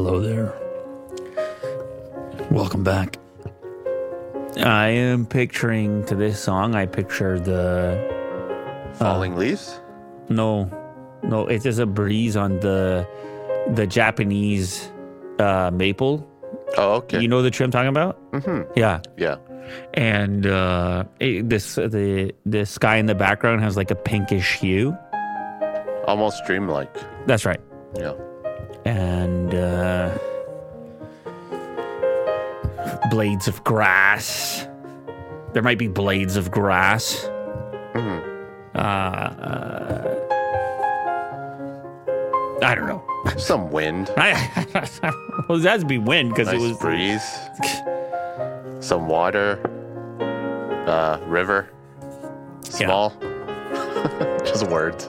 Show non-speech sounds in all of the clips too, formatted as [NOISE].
Hello there. Welcome back. I am picturing to this song, I picture the. Falling leaves? No, no, it's a breeze on the the Japanese uh, maple. Oh, okay. You know the tree I'm talking about? mm-hmm. Yeah. Yeah. And uh, it, this the the sky in the background has like a pinkish hue. Almost dreamlike. That's right. Yeah. Uh, blades of grass. There might be blades of grass. Mhm. Uh, uh, I don't know. Some wind. [LAUGHS] I, well, it has to be wind because Nice it was. breeze. [LAUGHS] Some water. Uh, river. Small. [LAUGHS] Just words.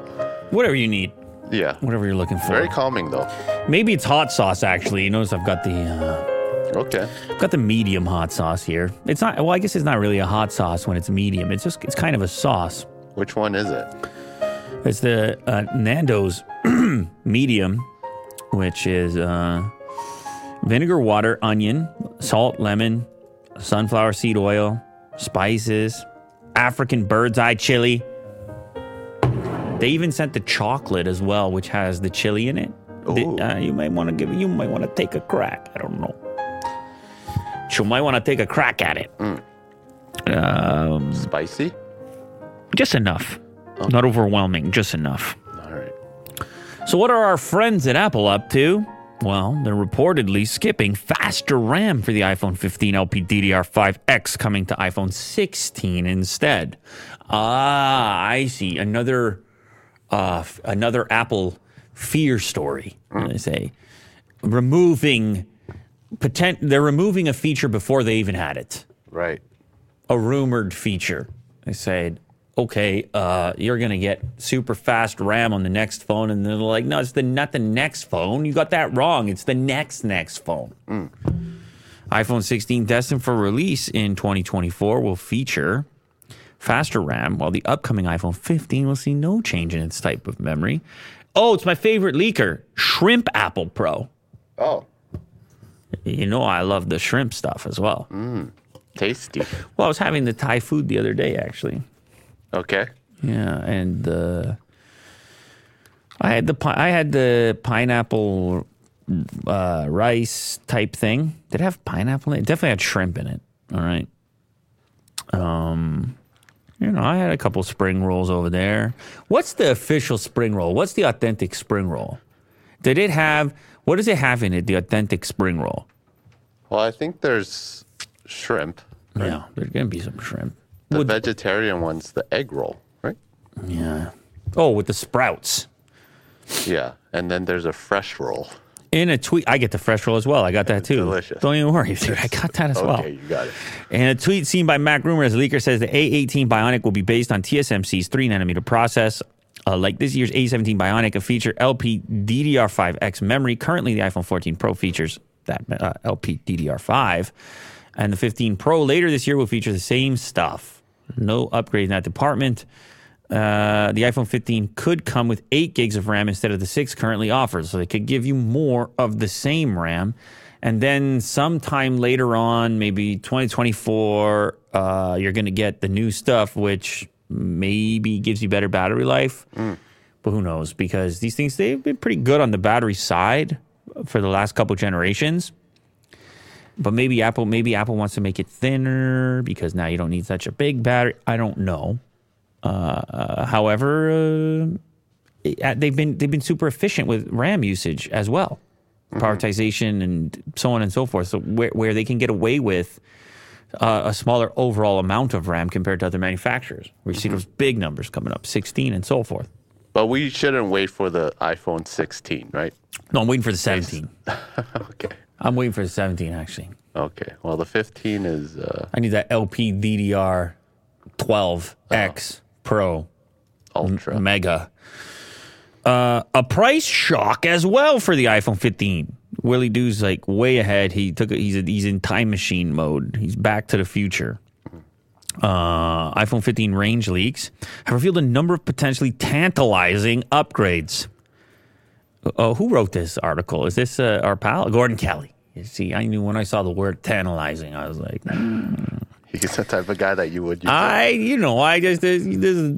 Whatever you need, Yeah. whatever you're looking for. Very calming though. Maybe it's hot sauce. Actually, you notice I've got the uh, Okay. I've got the medium hot sauce here. It's not. Well, I guess it's not really a hot sauce when it's medium. It's just it's kind of a sauce. Which one is it? It's the uh, Nando's [CLEARS THROAT] medium, which is uh, vinegar, water, onion, salt, lemon, sunflower seed oil, spices, African bird's eye chili. They even sent the chocolate as well, which has the chili in it. Ooh. uh, you might want to give. You might want to take a crack. I don't know. You might want to take a crack at it. Um, Spicy? just enough, not overwhelming. Just enough. All right. So, what are our friends at Apple up to? Well, they're reportedly skipping faster RAM for the iPhone 15 LPDDR5X coming to iPhone 16 instead. Ah, I see. Another uh, another Apple fear story. They say removing potent, they're removing a feature before they even had it Right. a rumored feature. They said, okay, uh, you're gonna get super fast RAM on the next phone, and they're like, no, it's the not the next phone. You got that wrong. It's the next next phone. iPhone 16 destined for release in 2024 will feature faster RAM, while the upcoming iPhone 15 will see no change in its type of memory. Oh, it's my favorite leaker, Shrimp Apple Pro. Oh. You know I love the shrimp stuff as well. Tasty. Well, I was having the Thai food the other day, actually. Okay. Yeah, and uh, I had the pi- I had the pineapple uh, rice type thing. Did it have pineapple in it? it? Definitely had shrimp in it. All right. Um, you know, I had a couple spring rolls over there. What's the official spring roll? What's the authentic spring roll? Did it have? What does it have in it? The authentic spring roll. Well, I think there's shrimp. Yeah, there's gonna be some shrimp. The Would- vegetarian one's the egg roll, right? Yeah. Oh, with the sprouts. Yeah. And then there's a fresh roll. In a tweet, I get the fresh roll as well. I got that too. delicious. Don't even worry, dude. I got that as Okay, well. Okay, you got it. In a tweet seen by Mac Rumors, the leaker says the A18 Bionic will be based on TSMC's 3 nanometer process. Uh, like this year's A17 Bionic, a feature LPDDR5X memory. Currently, the iPhone 14 Pro features that uh, LPDDR5. And the 15 Pro later this year will feature the same stuff. No upgrade in that department. Uh, the iPhone 15 could come with 8 gigs of RAM instead of the 6 currently offered. So they could give you more of the same RAM. And then sometime later on, maybe 2024, uh, you're going to get the new stuff, which maybe gives you better battery life. But who knows? Because these things, they've been pretty good on the battery side for the last couple generations. But maybe Apple, maybe Apple wants to make it thinner because now you don't need such a big battery. I don't know. Uh, however, uh, they've been they've been super efficient with RAM usage as well, prioritization and so on and so forth. So where where they can get away with uh, a smaller overall amount of RAM compared to other manufacturers, you see those big numbers coming up, 16 and so forth. But we shouldn't wait for the iPhone 16, right? No, I'm waiting for the 17. [LAUGHS] Okay. I'm waiting for the 17 actually. Okay. Well, the 15 is uh, I need that LPDDR 12X Pro ultra. Mega. Uh, a price shock as well for the iPhone 15. Willie Doo's like way ahead. He took a, he's a, he's in time machine mode. He's back to the future. Uh, iPhone 15 range leaks have revealed a number of potentially tantalizing upgrades. Oh, who wrote this article? Is this uh, our pal Gordon Kelly? You see, I knew when I saw the word tantalizing, I was like, [LAUGHS] He's the type of guy that you would. Use I, you know, I just there's, there's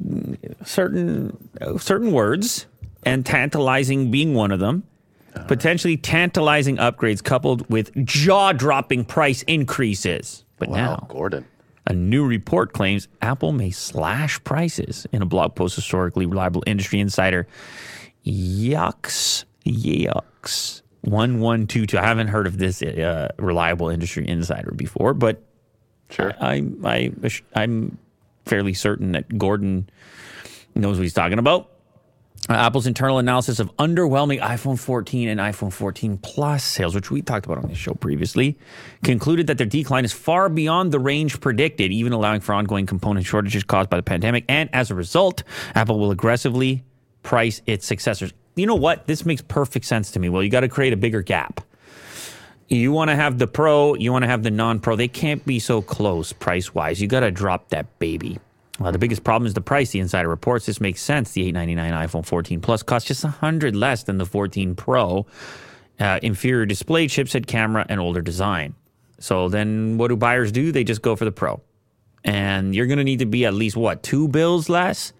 certain certain words, and tantalizing being one of them. Potentially tantalizing upgrades coupled with jaw-dropping price increases. But wow, now, Gordon. a new report claims Apple may slash prices in a blog post. Historically reliable industry insider Yucks Yucks one one two two. I haven't heard of this uh, reliable industry insider before, but Sure. I, I, I'm fairly certain that Gordon knows what he's talking about. Uh, Apple's internal analysis of underwhelming iPhone 14 and iPhone 14 Plus sales, which we talked about on this show previously, concluded that their decline is far beyond the range predicted, even allowing for ongoing component shortages caused by the pandemic. And as a result, Apple will aggressively price its successors. You know what? This makes perfect sense to me. Well, you got to create a bigger gap. You want to have the pro, you want to have the non pro. They can't be so close price wise. You got to drop that baby. Well, the biggest problem is the price. The insider reports this makes sense. The 899 iPhone 14 Plus costs just 100 less than the 14 Pro. Uh, inferior display, chipset, camera, and older design. So then what do buyers do? They just go for the Pro. And you're going to need to be at least what, two bills less?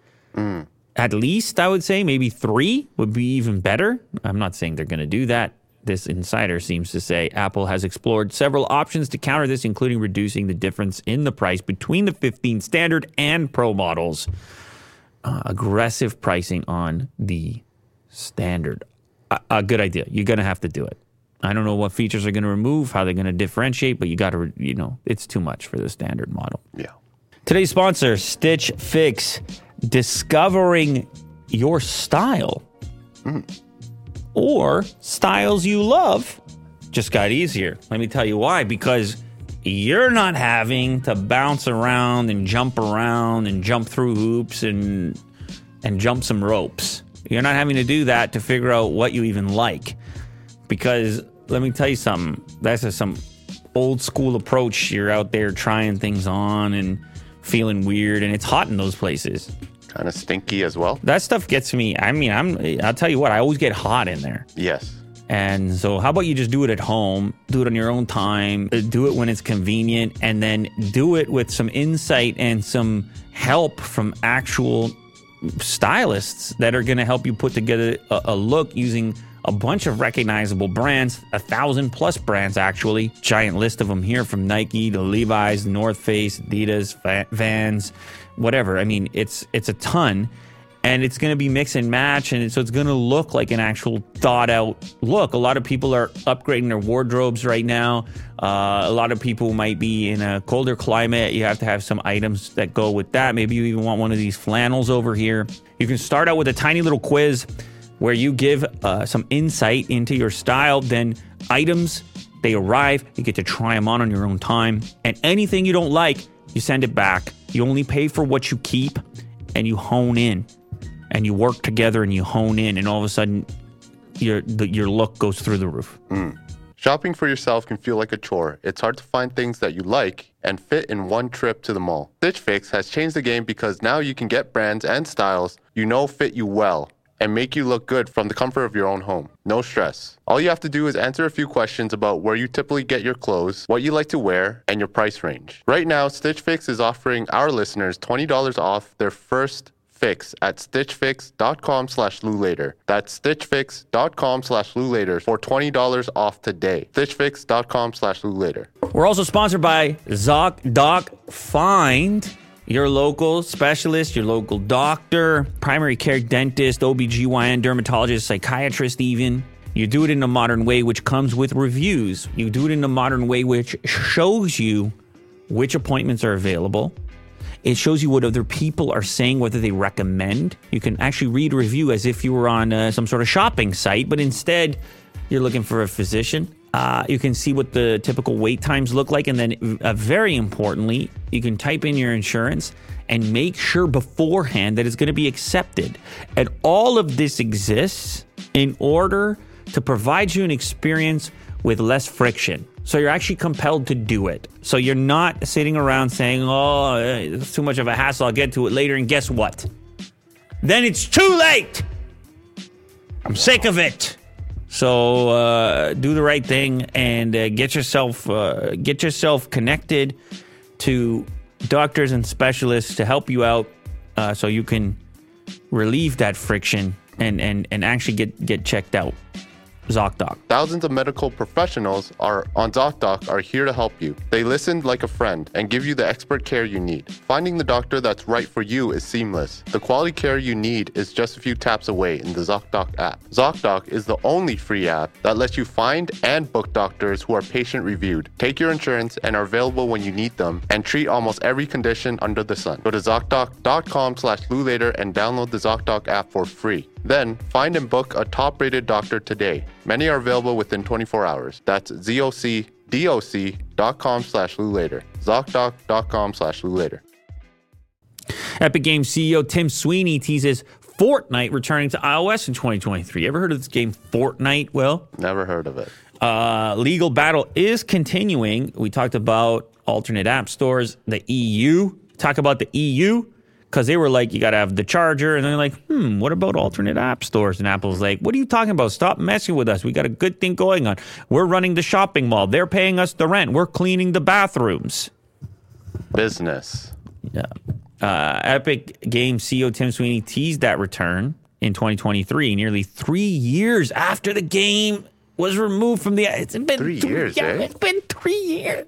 At least, I would say, maybe three would be even better. I'm not saying they're going to do that. This insider seems to say Apple has explored several options to counter this, including reducing the difference in the price between the 15 standard and Pro models. Uh, aggressive pricing on the standard. A, a good idea. You're going to have to do it. I don't know what features are going to remove, how they're going to differentiate, but you got to, you know, it's too much for the standard model. Yeah. Today's sponsor, Stitch Fix, discovering your style or styles you love just got easier. Let me tell you why. Because you're not having to bounce around and jump around and jump through hoops and and jump some ropes. You're not having to do that to figure out what you even like. Because let me tell you something. That's a, some old school approach. You're out there trying things on and feeling weird, and it's hot in those places. Kind of stinky as well. That stuff gets me. I mean, I'm. I'll tell you what. I always get hot in there. Yes. And so, how about you just do it at home? Do it on your own time. uh, Do it when it's convenient, and then do it with some insight and some help from actual stylists that are going to help you put together a, a look using a bunch of recognizable brands, a thousand plus brands actually. Giant list of them here from Nike to Levi's, North Face, Adidas, Vans, whatever. I mean, it's it's a ton and it's going to be mix and match and so it's going to look like an actual thought out look. A lot of people are upgrading their wardrobes right now. Uh, a lot of people might be in a colder climate. You have to have some items that go with that. Maybe you even want one of these flannels over here. You can start out with a tiny little quiz where you give uh, some insight into your style then items they arrive. You get to try them on on your own time. And anything you don't like you send it back. You only pay for what you keep and you hone in. And you work together and you hone in, and all of a sudden, your the, your look goes through the roof. Shopping for yourself can feel like a chore. It's hard to find things that you like and fit in one trip to the mall. Stitch Fix has changed the game because now you can get brands and styles you know fit you well and make you look good from the comfort of your own home. No stress. All you have to do is answer a few questions about where you typically get your clothes, what you like to wear, and your price range. Right now, Stitch Fix is offering our listeners $20 off their first fix at stitchfix.com slash lewlater. That's stitchfix.com slash lewlater for $20 off today. stitchfix.com slash lewlater. We're also sponsored by ZocDoc Find. Your local specialist, your local doctor, primary care dentist, OBGYN, dermatologist, psychiatrist, even. You do it in a modern way, which comes with reviews. You do it in a modern way, which shows you which appointments are available. It shows you what other people are saying, whether they recommend. You can actually read a review as if you were on uh, some sort of shopping site, but instead, you're looking for a physician. Uh, you can see what the typical wait times look like. And then, uh, very importantly, you can type in your insurance and make sure beforehand that it's going to be accepted. And all of this exists in order to provide you an experience with less friction. So you're actually compelled to do it. So you're not sitting around saying, oh, it's too much of a hassle. I'll get to it later. And guess what? Then it's too late. I'm sick of it. So uh, do the right thing and uh, get yourself uh, get yourself connected to doctors and specialists to help you out, uh, so you can relieve that friction and and and actually get get checked out. ZocDoc. Thousands of medical professionals are on ZocDoc are here to help you. They listen like a friend and give you the expert care you need. Finding the doctor that's right for you is seamless. The quality care you need is just a few taps away in the ZocDoc app. ZocDoc is the only free app that lets you find and book doctors who are patient reviewed, take your insurance and are available when you need them, and treat almost every condition under the sun. Go to ZocDoc.com slash Later and download the ZocDoc app for free. Then find and book a top rated doctor today. Many are available within 24 hours. That's zocdoc.com slash later. ZocDoc.com slash later. Epic Games CEO Tim Sweeney teases Fortnite returning to iOS in 2023. Ever heard of this game Fortnite, Will? Never heard of it. Uh, legal battle is continuing. We talked about alternate app stores, the EU. Talk about the EU because they were like, you got to have the charger. And they're like, hmm, what about alternate app stores? And Apple's like, what are you talking about? Stop messing with us. We got a good thing going on. We're running the shopping mall. They're paying us the rent. We're cleaning the bathrooms. Business. Yeah. Uh, Epic Games CEO Tim Sweeney teased that return in 2023, nearly three years after the game was removed from the. It's been Three years, yeah, eh? It's been three years.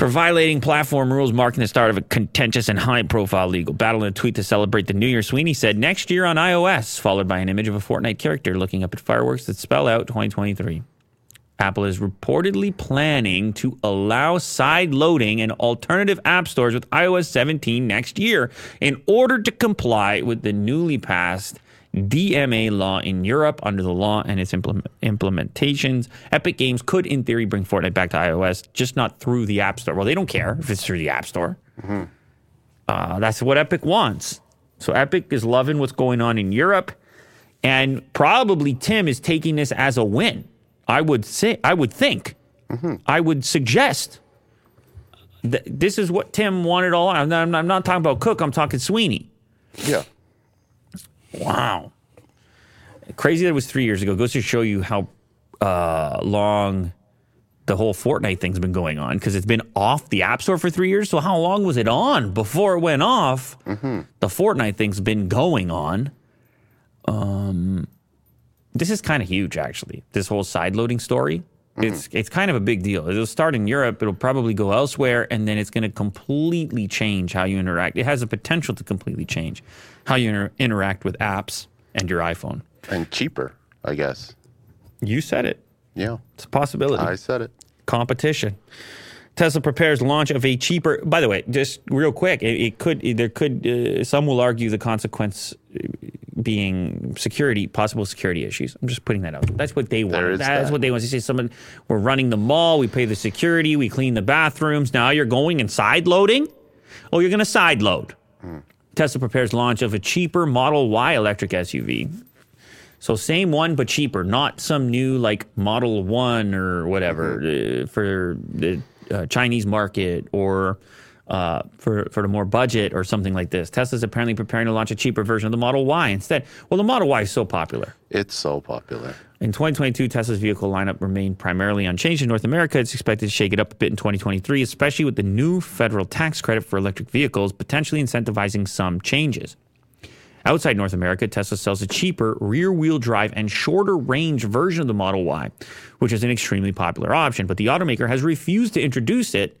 For violating platform rules, marking the start of a contentious and high profile legal battle in a tweet to celebrate the new year, Sweeney said, next year on iOS, followed by an image of a Fortnite character looking up at fireworks that spell out 2023. Apple is reportedly planning to allow side loading in alternative app stores with iOS 17 next year in order to comply with the newly passed DMA law in Europe. Under the law and its implement- implementations, Epic Games could, in theory, bring Fortnite back to iOS, just not through the App Store. Well, they don't care if it's through the App Store. Uh, that's what Epic wants. So Epic is loving what's going on in Europe, and probably Tim is taking this as a win. I would say, I would think, I would suggest. that This is what Tim wanted all. I'm not, I'm not talking about Cook. I'm talking Sweeney. Yeah. Wow, crazy that it was three years ago. Goes to show you how uh, long the whole Fortnite thing's been going on because it's been off the App Store for three years. So how long was it on before it went off? The Fortnite thing's been going on. Um, this is kind of huge, actually. This whole side loading story. It's it's kind of a big deal. It'll start in Europe. It'll probably go elsewhere, and then it's going to completely change how you interact. It has the potential to completely change how you inter- interact with apps and your iPhone. And cheaper, I guess. You said it. Yeah. It's a possibility. I said it. competition. Tesla prepares launch of a cheaper. By the way, just real quick, it, it could there could uh, some will argue the consequence uh, being security, possible security issues. I'm just putting that out. That's what they want. That's that. what they want. They say someone we're running the mall, we pay the security, we clean the bathrooms. Now you're going and side loading. Oh, you're going to side load. Tesla prepares launch of a cheaper Model Y electric SUV. So same one but cheaper, not some new like Model One or whatever uh, for the uh, Chinese market or uh, for for the more budget or something like this. Tesla's apparently preparing to launch a cheaper version of the Model Y instead. Well, the Model Y is so popular. It's so popular. In 2022, Tesla's vehicle lineup remained primarily unchanged in North America. It's expected to shake it up a bit in 2023, especially with the new federal tax credit for electric vehicles, potentially incentivizing some changes. Outside North America, Tesla sells a cheaper rear wheel drive and shorter range version of the Model Y, which is an extremely popular option, but the automaker has refused to introduce it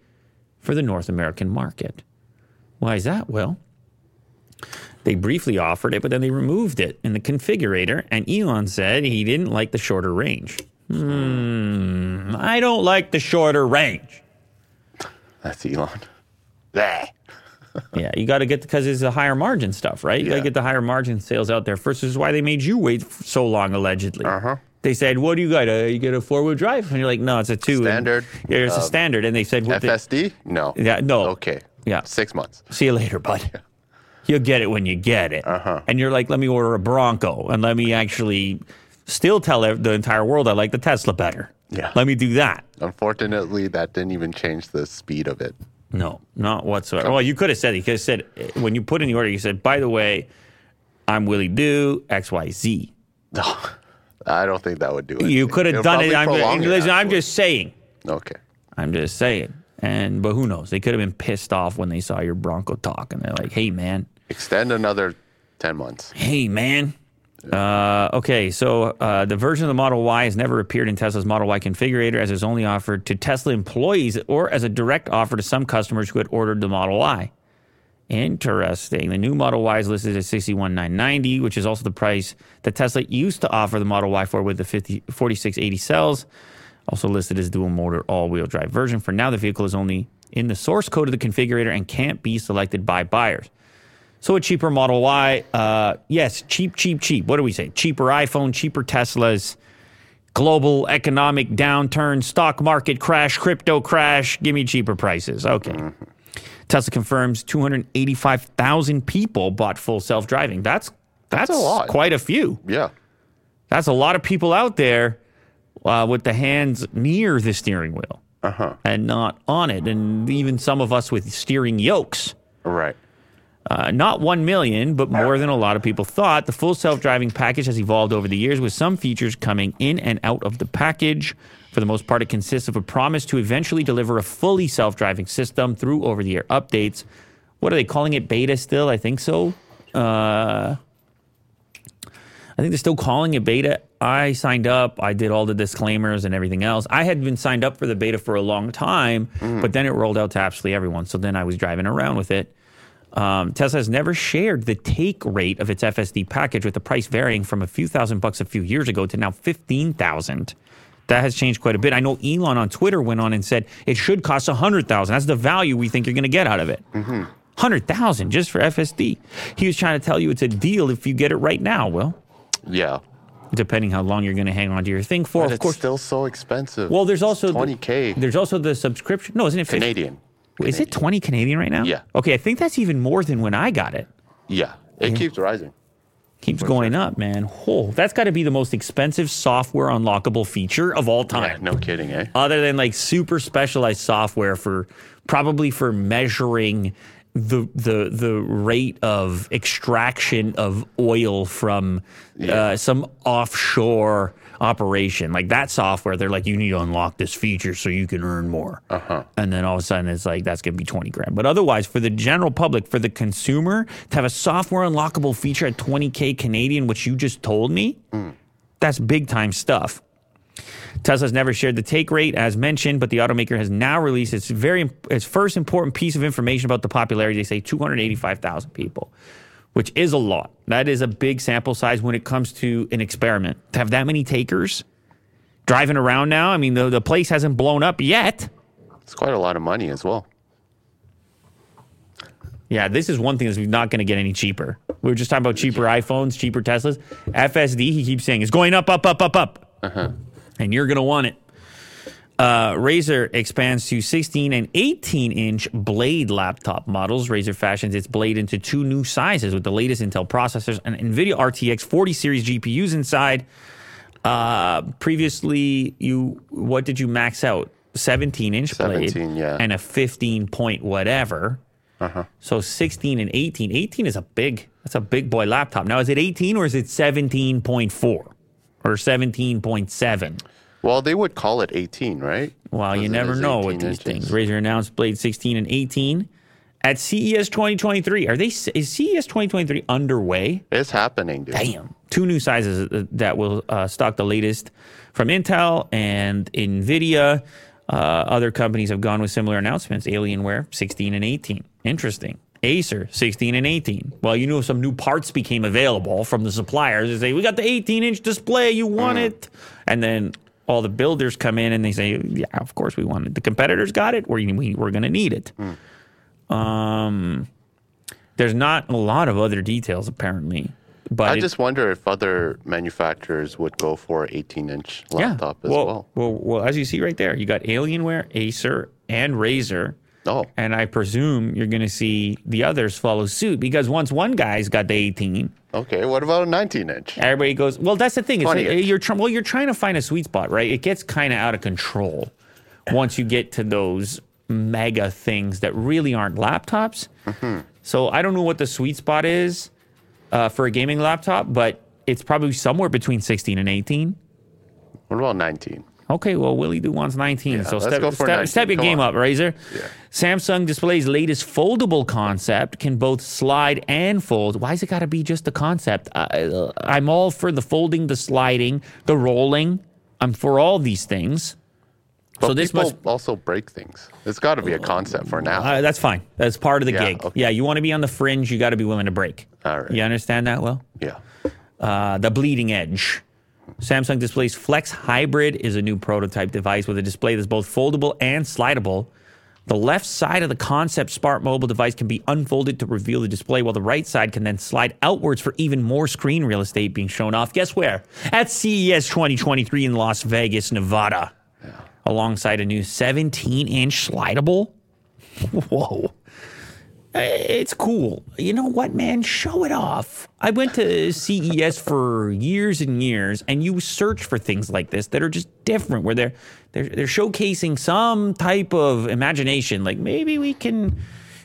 for the North American market. Why is that? Well, they briefly offered it, but then they removed it in the configurator, and Elon said he didn't like the shorter range. Hmm, I don't like the shorter range. That's Elon. [LAUGHS] Yeah, you got to get because it's a higher margin stuff, right? You got to get the higher margin sales out there first. This is why they made you wait so long, allegedly. Uh-huh. They said, "What do you got? Uh, you get a four wheel drive?" And you're like, "No, it's a two And- Standard, yeah, it's a uh, standard." And they said, what the- FSD? No. Yeah, no. Okay. Yeah. Six months. See you later, bud. You'll get it when you get it. Uh-huh. And you're like, let me order a Bronco and let me actually still tell the entire world I like the Tesla better. Yeah. Let me do that. Unfortunately, that didn't even change the speed of it. No, not whatsoever. Well, you could have said it. You could have said, eh, when you put in the order, you said, by the way, I'm Willie Do, XYZ. [LAUGHS] I don't think that would do it. You could have done it. I'm, it listen, I'm just saying. Okay. I'm just saying. And but who knows? They could have been pissed off when they saw your Bronco talk, and they're like, "Hey, man, Extend another 10 months. hey, man." Uh, okay, so uh, the version of the Model Y has never appeared in Tesla's Model Y configurator, as it's only offered to Tesla employees or as a direct offer to some customers who had ordered the Model Y. Interesting. The new Model Y is listed at 61,990, which is also the price that Tesla used to offer the Model Y for with the 50, 4680 cells. Also listed as dual motor all wheel drive version. For now, the vehicle is only in the source code of the configurator and can't be selected by buyers. So a cheaper Model Y, uh, yes, cheap, cheap, cheap. What do we say? Cheaper iPhone, cheaper Teslas, global economic downturn, stock market crash, crypto crash. Give me cheaper prices. Okay. Tesla confirms 285,000 people bought full self driving. That's that's, a lot. quite a few. Yeah. That's a lot of people out there uh, with the hands near the steering wheel Uh huh. and not on it, and even some of us with steering yokes. Right. Uh, not 1 million, but more than a lot of people thought. The full self driving package has evolved over the years with some features coming in and out of the package. For the most part, it consists of a promise to eventually deliver a fully self driving system through over the air updates. What are they calling it? Beta still? I think so. Uh, I think they're still calling it beta. I signed up. I did all the disclaimers and everything else. I had been signed up for the beta for a long time, but then it rolled out to absolutely everyone. So then I was driving around with it. Um, Tesla has never shared the take rate of its FSD package, with the price varying from a few thousand bucks a few years ago to now fifteen thousand. That has changed quite a bit. I know Elon on Twitter went on and said it should cost a hundred thousand. That's the value we think you're going to get out of it. Hundred thousand just for FSD. He was trying to tell you it's a deal if you get it right now. Well, Yeah. depending how long you're going to hang on to your thing for, But of it's course. still so expensive. well, there's also the- 20K. there's also the subscription. No, isn't it 50? Canadian. Is it 20 Canadian right now? Yeah. Okay, I think that's even more than when I got it. Yeah. It keeps rising. Keeps going up, man. Oh, that's got to be the most expensive software unlockable feature of all Yeah. time. No kidding, eh? Other than like super specialized software for probably for measuring the the the rate of extraction of oil from uh, some offshore operation. Like that software, they're like, you need to unlock this feature so you can earn more. Uh-huh. And then all of a sudden, it's like that's going to be twenty grand. But otherwise, for the general public, for the consumer, to have a software unlockable feature at twenty k Canadian, which you just told me, that's big time stuff. Tesla's never shared the take rate, as mentioned, but the automaker has now released its very its first important piece of information about the popularity. They say 285,000 people, which is a lot. That is a big sample size when it comes to an experiment. To have that many takers driving around now, I mean, the, the place hasn't blown up yet. It's quite a lot of money as well. Yeah, this is one thing that's not going to get any cheaper. We were just talking about cheaper iPhones, cheaper Teslas. FSD, he keeps saying, is going up, up, up, up, up. Uh-huh. And you're going to want it. Uh, Razer expands to 16 and 18 inch Blade laptop models. Razer fashions its Blade into two new sizes with the latest Intel processors and NVIDIA RTX 40 series GPUs inside. Uh, previously, you what did you max out? 17 inch Blade 17, yeah. and a 15 point whatever. So 16 and 18. 18 is a big, that's a big boy laptop. Now, is it 18 or is it 17.4 or 17.7? Well, they would call it 18, right? Well, you never know with these inches. things. Razer announced Blade 16 and 18 at CES 2023. Are they, is CES 2023 underway? It's happening, dude. Damn. Two new sizes uh, that will uh, stock the latest from Intel and NVIDIA. Uh, other companies have gone with similar announcements. Alienware, 16 and 18. Interesting. Acer, 16 and 18. Well, you know, some new parts became available from the suppliers. They say, we got the 18 inch display. You want it? And then all the builders come in and they say, yeah, of course we want it. The competitors got it. We're, we, we're going to need it. Um, there's not a lot of other details, apparently. But I it- just wonder if other manufacturers would go for 18 inch laptop as well, well. well. Well, as you see right there, you got Alienware, Acer, and Razer. Oh, And I presume you're going to see the others follow suit because once one guy's got the 18, okay. What about a 19 inch? everybody goes, well, that's the thing. It's 20 like, you're try- well, you're trying to find a sweet spot, right? It gets kind of out of control once you get to those mega things that really aren't laptops. Mm-hmm. So I don't know what the sweet spot is uh, for a gaming laptop, but it's probably somewhere between 16 and 18. What about 19? Okay, well, Willie Do wants 19. Yeah, so let's step, go for step, 19. step your Come game on. up, Razer. Yeah. Samsung Display's latest foldable concept can both slide and fold. Why Why's it got to be just the concept? I, I'm all for the folding, the sliding, the rolling. I'm for all these things. But so this must also break things. It's got to be a concept for now. uh, that's fine. That's part of the Yeah, gig. okay. Yeah, you want to be on the fringe, you got to be willing to break. All right. You understand that, Will? yeah. uh, the bleeding edge. Samsung Display's Flex Hybrid is a new prototype device with a display that's both foldable and slidable. The left side of the concept Smart Mobile device can be unfolded to reveal the display, while the right side can then slide outwards for even more screen real estate being shown off. Guess where? At CES 2023 in Las Vegas, Nevada. Alongside a new 17 inch slidable. [LAUGHS] Whoa. It's cool. You know what, man? Show it off. I went to CES for years and years, and you search for things like this that are just different, where they're they're they're showcasing some type of imagination. Like maybe we can,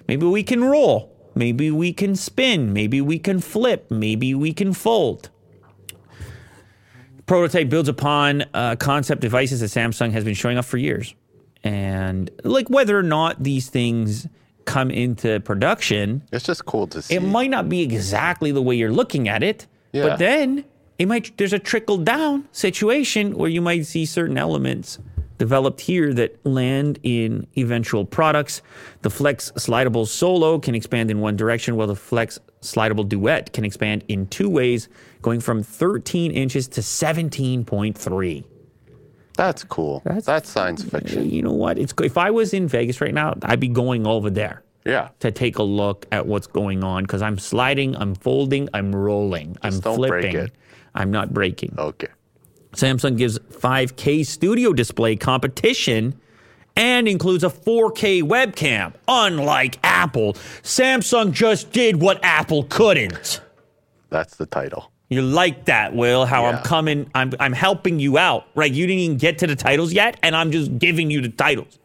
maybe we can roll, maybe we can spin, maybe we can flip, maybe we can fold. Prototype builds upon uh, concept devices that Samsung has been showing off for years, and like whether or not these things come into production It's just cool to see. it might not be exactly the way you're looking at it, Yeah. but then it might there's a trickle down situation where you might see certain elements developed here that land in eventual products. The Flex Slidable Solo can expand in one direction, while the Flex Slidable Duet can expand in two ways, going from 13 inches to 17.3. That's cool. That's- That's, science fiction. You know what? It's if I was in Vegas right now, I'd be going over there. Yeah. to take a look at what's going on because I'm sliding, I'm folding, I'm rolling, I'm don't break flipping. it. I'm not breaking. Okay. Samsung gives 5K studio display competition and includes a 4K webcam. Unlike Apple, Samsung just did what Apple couldn't. That's the title. You like that, Will? How I'm coming, I'm I'm helping you out, right? You didn't even get to the titles yet, and I'm just giving you the titles.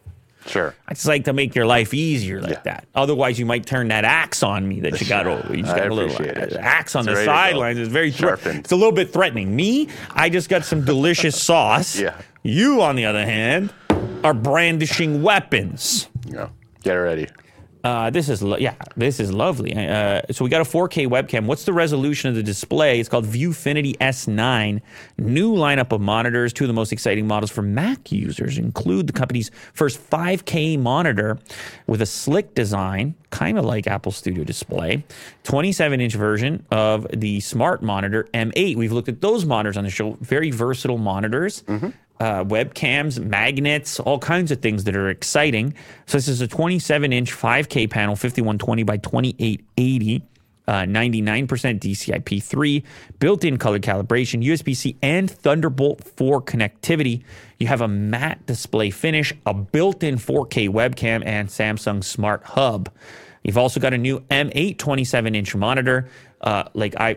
Sure. I just like to make your life easier like Yeah. that. Otherwise, you might turn that axe on me that you got [LAUGHS] over. You just I got a little it. axe on It's the ready to go. sidelines. It's very thre- Sharpened. It's a little bit threatening. Me, I just got some delicious [LAUGHS] sauce. Yeah. You, on the other hand, are brandishing weapons. Yeah. Get ready. Uh, this is lo- yeah, this is lovely. Uh, so we got a 4K webcam. What's the resolution of the display? It's called Viewfinity S9. New lineup of monitors. Two of the most exciting models for Mac users include the company's first 5K monitor with a slick design, kind of like Apple Studio Display. 27 inch version of the Smart Monitor M8. We've looked at those monitors on the show. Very versatile monitors uh, webcams, magnets, all kinds of things that are exciting. So this is a 27 inch 5K panel, 5120 by 2880. Uh, 99% DCI-P3, built-in color calibration, USB-C, and Thunderbolt 4 connectivity. You have a matte display finish, a built-in 4K webcam, and Samsung Smart Hub. You've also got a new M8 27-inch monitor. Uh, like I,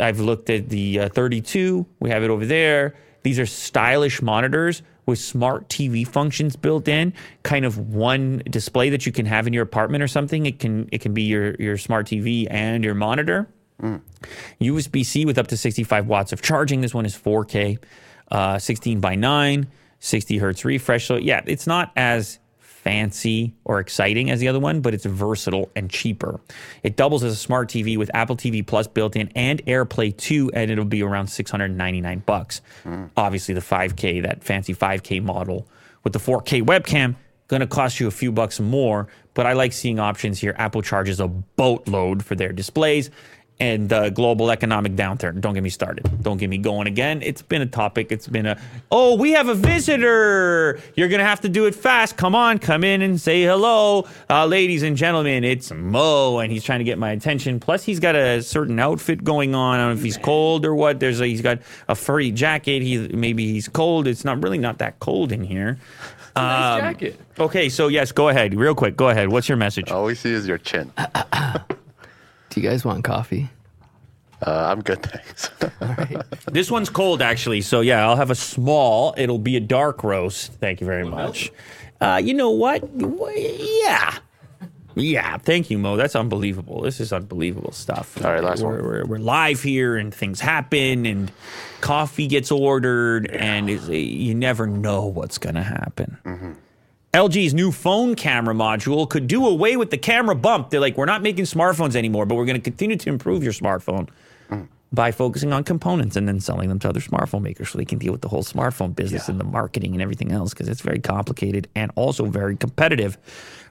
I've looked at the uh, 32. We have it over there. These are stylish monitors with smart TV functions built in. Kind of one display that you can have in your apartment or something. It can it can be your your smart TV and your monitor. USB C with up to 65 watts of charging. This one is 4K, uh, 16 by 9, 60 hertz refresh. So, yeah, it's not as fancy or exciting as the other one, but it's versatile and cheaper. It doubles as a smart TV with Apple TV Plus built in and AirPlay 2, and it'll be around 699 bucks. Hmm. Obviously, the 5K, that fancy 5K model with the 4K webcam, going to cost you a few bucks more, but I like seeing options here. Apple charges a boatload for their displays and the global economic downturn. Don't get me started. Don't get me going again. It's been a topic. It's been a, oh, we have a visitor. You're going to have to do it fast. Come on, come in and say hello. Uh, ladies and gentlemen, it's Mo, and he's trying to get my attention. Plus, he's got a certain outfit going on. I don't know if he's cold or what. There's a, he's got a furry jacket. He Maybe he's cold. It's not really not that cold in here. nice Um, jacket. Okay, so yes, go ahead. Real quick, go ahead. What's your message? All we see is your chin. [LAUGHS] Uh, Do you guys want coffee? I'm good, [LAUGHS] thanks. This one's cold, actually. So yeah, I'll have a small. It'll be a dark roast. Thank you very much. Uh, you know what? Yeah, Yeah, thank you, Mo. That's unbelievable. This is unbelievable stuff. All right, last we're, one. We're, we're live here, and things happen, and coffee gets ordered, and it's, you never know what's going to happen. Mm-hmm. LG's new phone camera module could do away with the camera bump. They're like, we're not making smartphones anymore, but we're going to continue to improve your smartphone by focusing on components and then selling them to other smartphone makers so they can deal with the whole smartphone business Yeah. and the marketing and everything else because it's very complicated and also very competitive.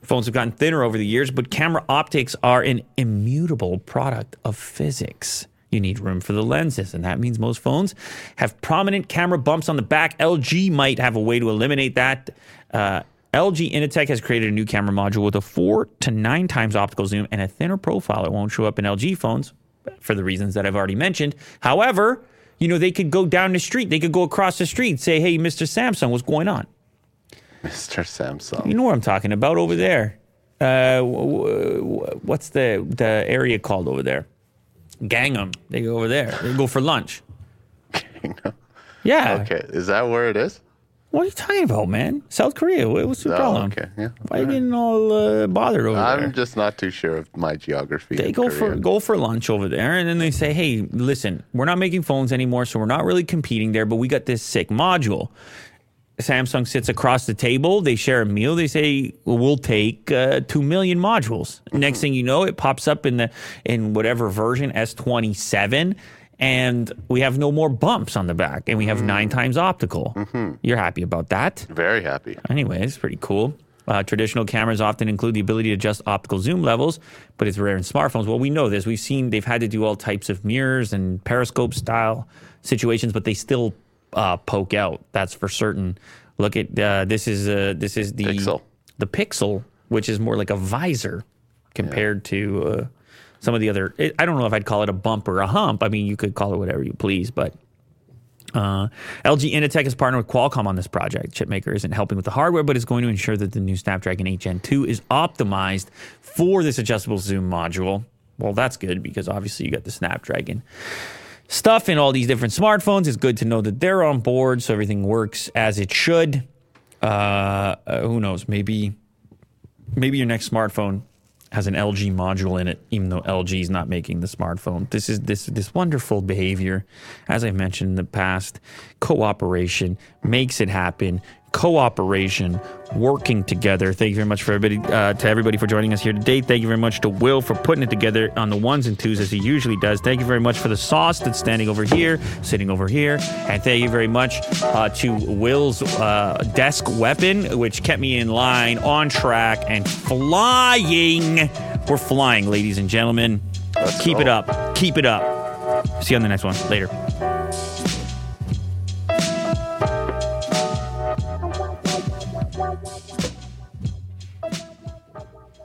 Phones have gotten thinner over the years, but camera optics are an immutable product of physics. You need room for the lenses, and that means most phones have prominent camera bumps on the back. LG might have a way to eliminate that. Uh, LG Innotek has created a new camera module with a four to nine times optical zoom and a thinner profile. It won't show up in LG phones for the reasons that I've already mentioned. However, you know, they could go down the street, they could go across the street and say, hey, Mr. Samsung, what's going on? Mr. Samsung. You know what I'm talking about over there. Uh, w- w- what's the, the area called over there? Gangnam. They go over there. They go for lunch. [LAUGHS] Yeah. okay, is that where it is? What are you talking about, man? South Korea. What- What's the Oh, problem? okay, yeah. Why are you getting all uh, bothered over there? I'm just not too sure of my geography. They go for go for lunch over there, and then they say, "Hey, listen, we're not making phones anymore, so we're not really competing there, but we got this sick module." Samsung sits across the table. They share a meal. They say, well, "We'll take uh, two million modules." Next thing you know, it pops up in the in whatever version S twenty seven, and we have no more bumps on the back, and we have nine times optical. You're happy about that? Very happy. Anyway, it's pretty cool. Uh, traditional cameras often include the ability to adjust optical zoom levels, but it's rare in smartphones. Well, we know this. We've seen they've had to do all types of mirrors and periscope style situations, but they still uh, poke out. That's for certain. Look at uh, this is uh, this is the Pixel. the Pixel, which is more like a visor compared to uh, some of the other. I don't know if I'd call it a bump or a hump. I mean, you could call it whatever you please, but uh, LG Innotek has partnered with Qualcomm on this project. Chipmaker isn't helping with the hardware, but is going to ensure that the new Snapdragon 8 Gen 2 is optimized for this adjustable zoom module. Well, that's good because obviously you got the Snapdragon stuff in all these different smartphones. It's good to know that they're on board, so everything works as it should. Uh, uh, who knows? Maybe, maybe your next smartphone has an LG module in it, even though LG is not making the smartphone. This is this this wonderful behavior, as I mentioned in the past. Cooperation makes it happen. Cooperation, working together. Thank you very much for everybody uh, to everybody for joining us here today. Thank you very much to Will for putting it together on the ones and twos as he usually does. Thank you very much for the sauce that's standing over here, sitting over here, and thank you very much uh, to Will's uh, desk weapon, which kept me in line, on track, and flying. We're flying, ladies and gentlemen. Let's Keep go. it up. Keep it up. See you on the next one. Later.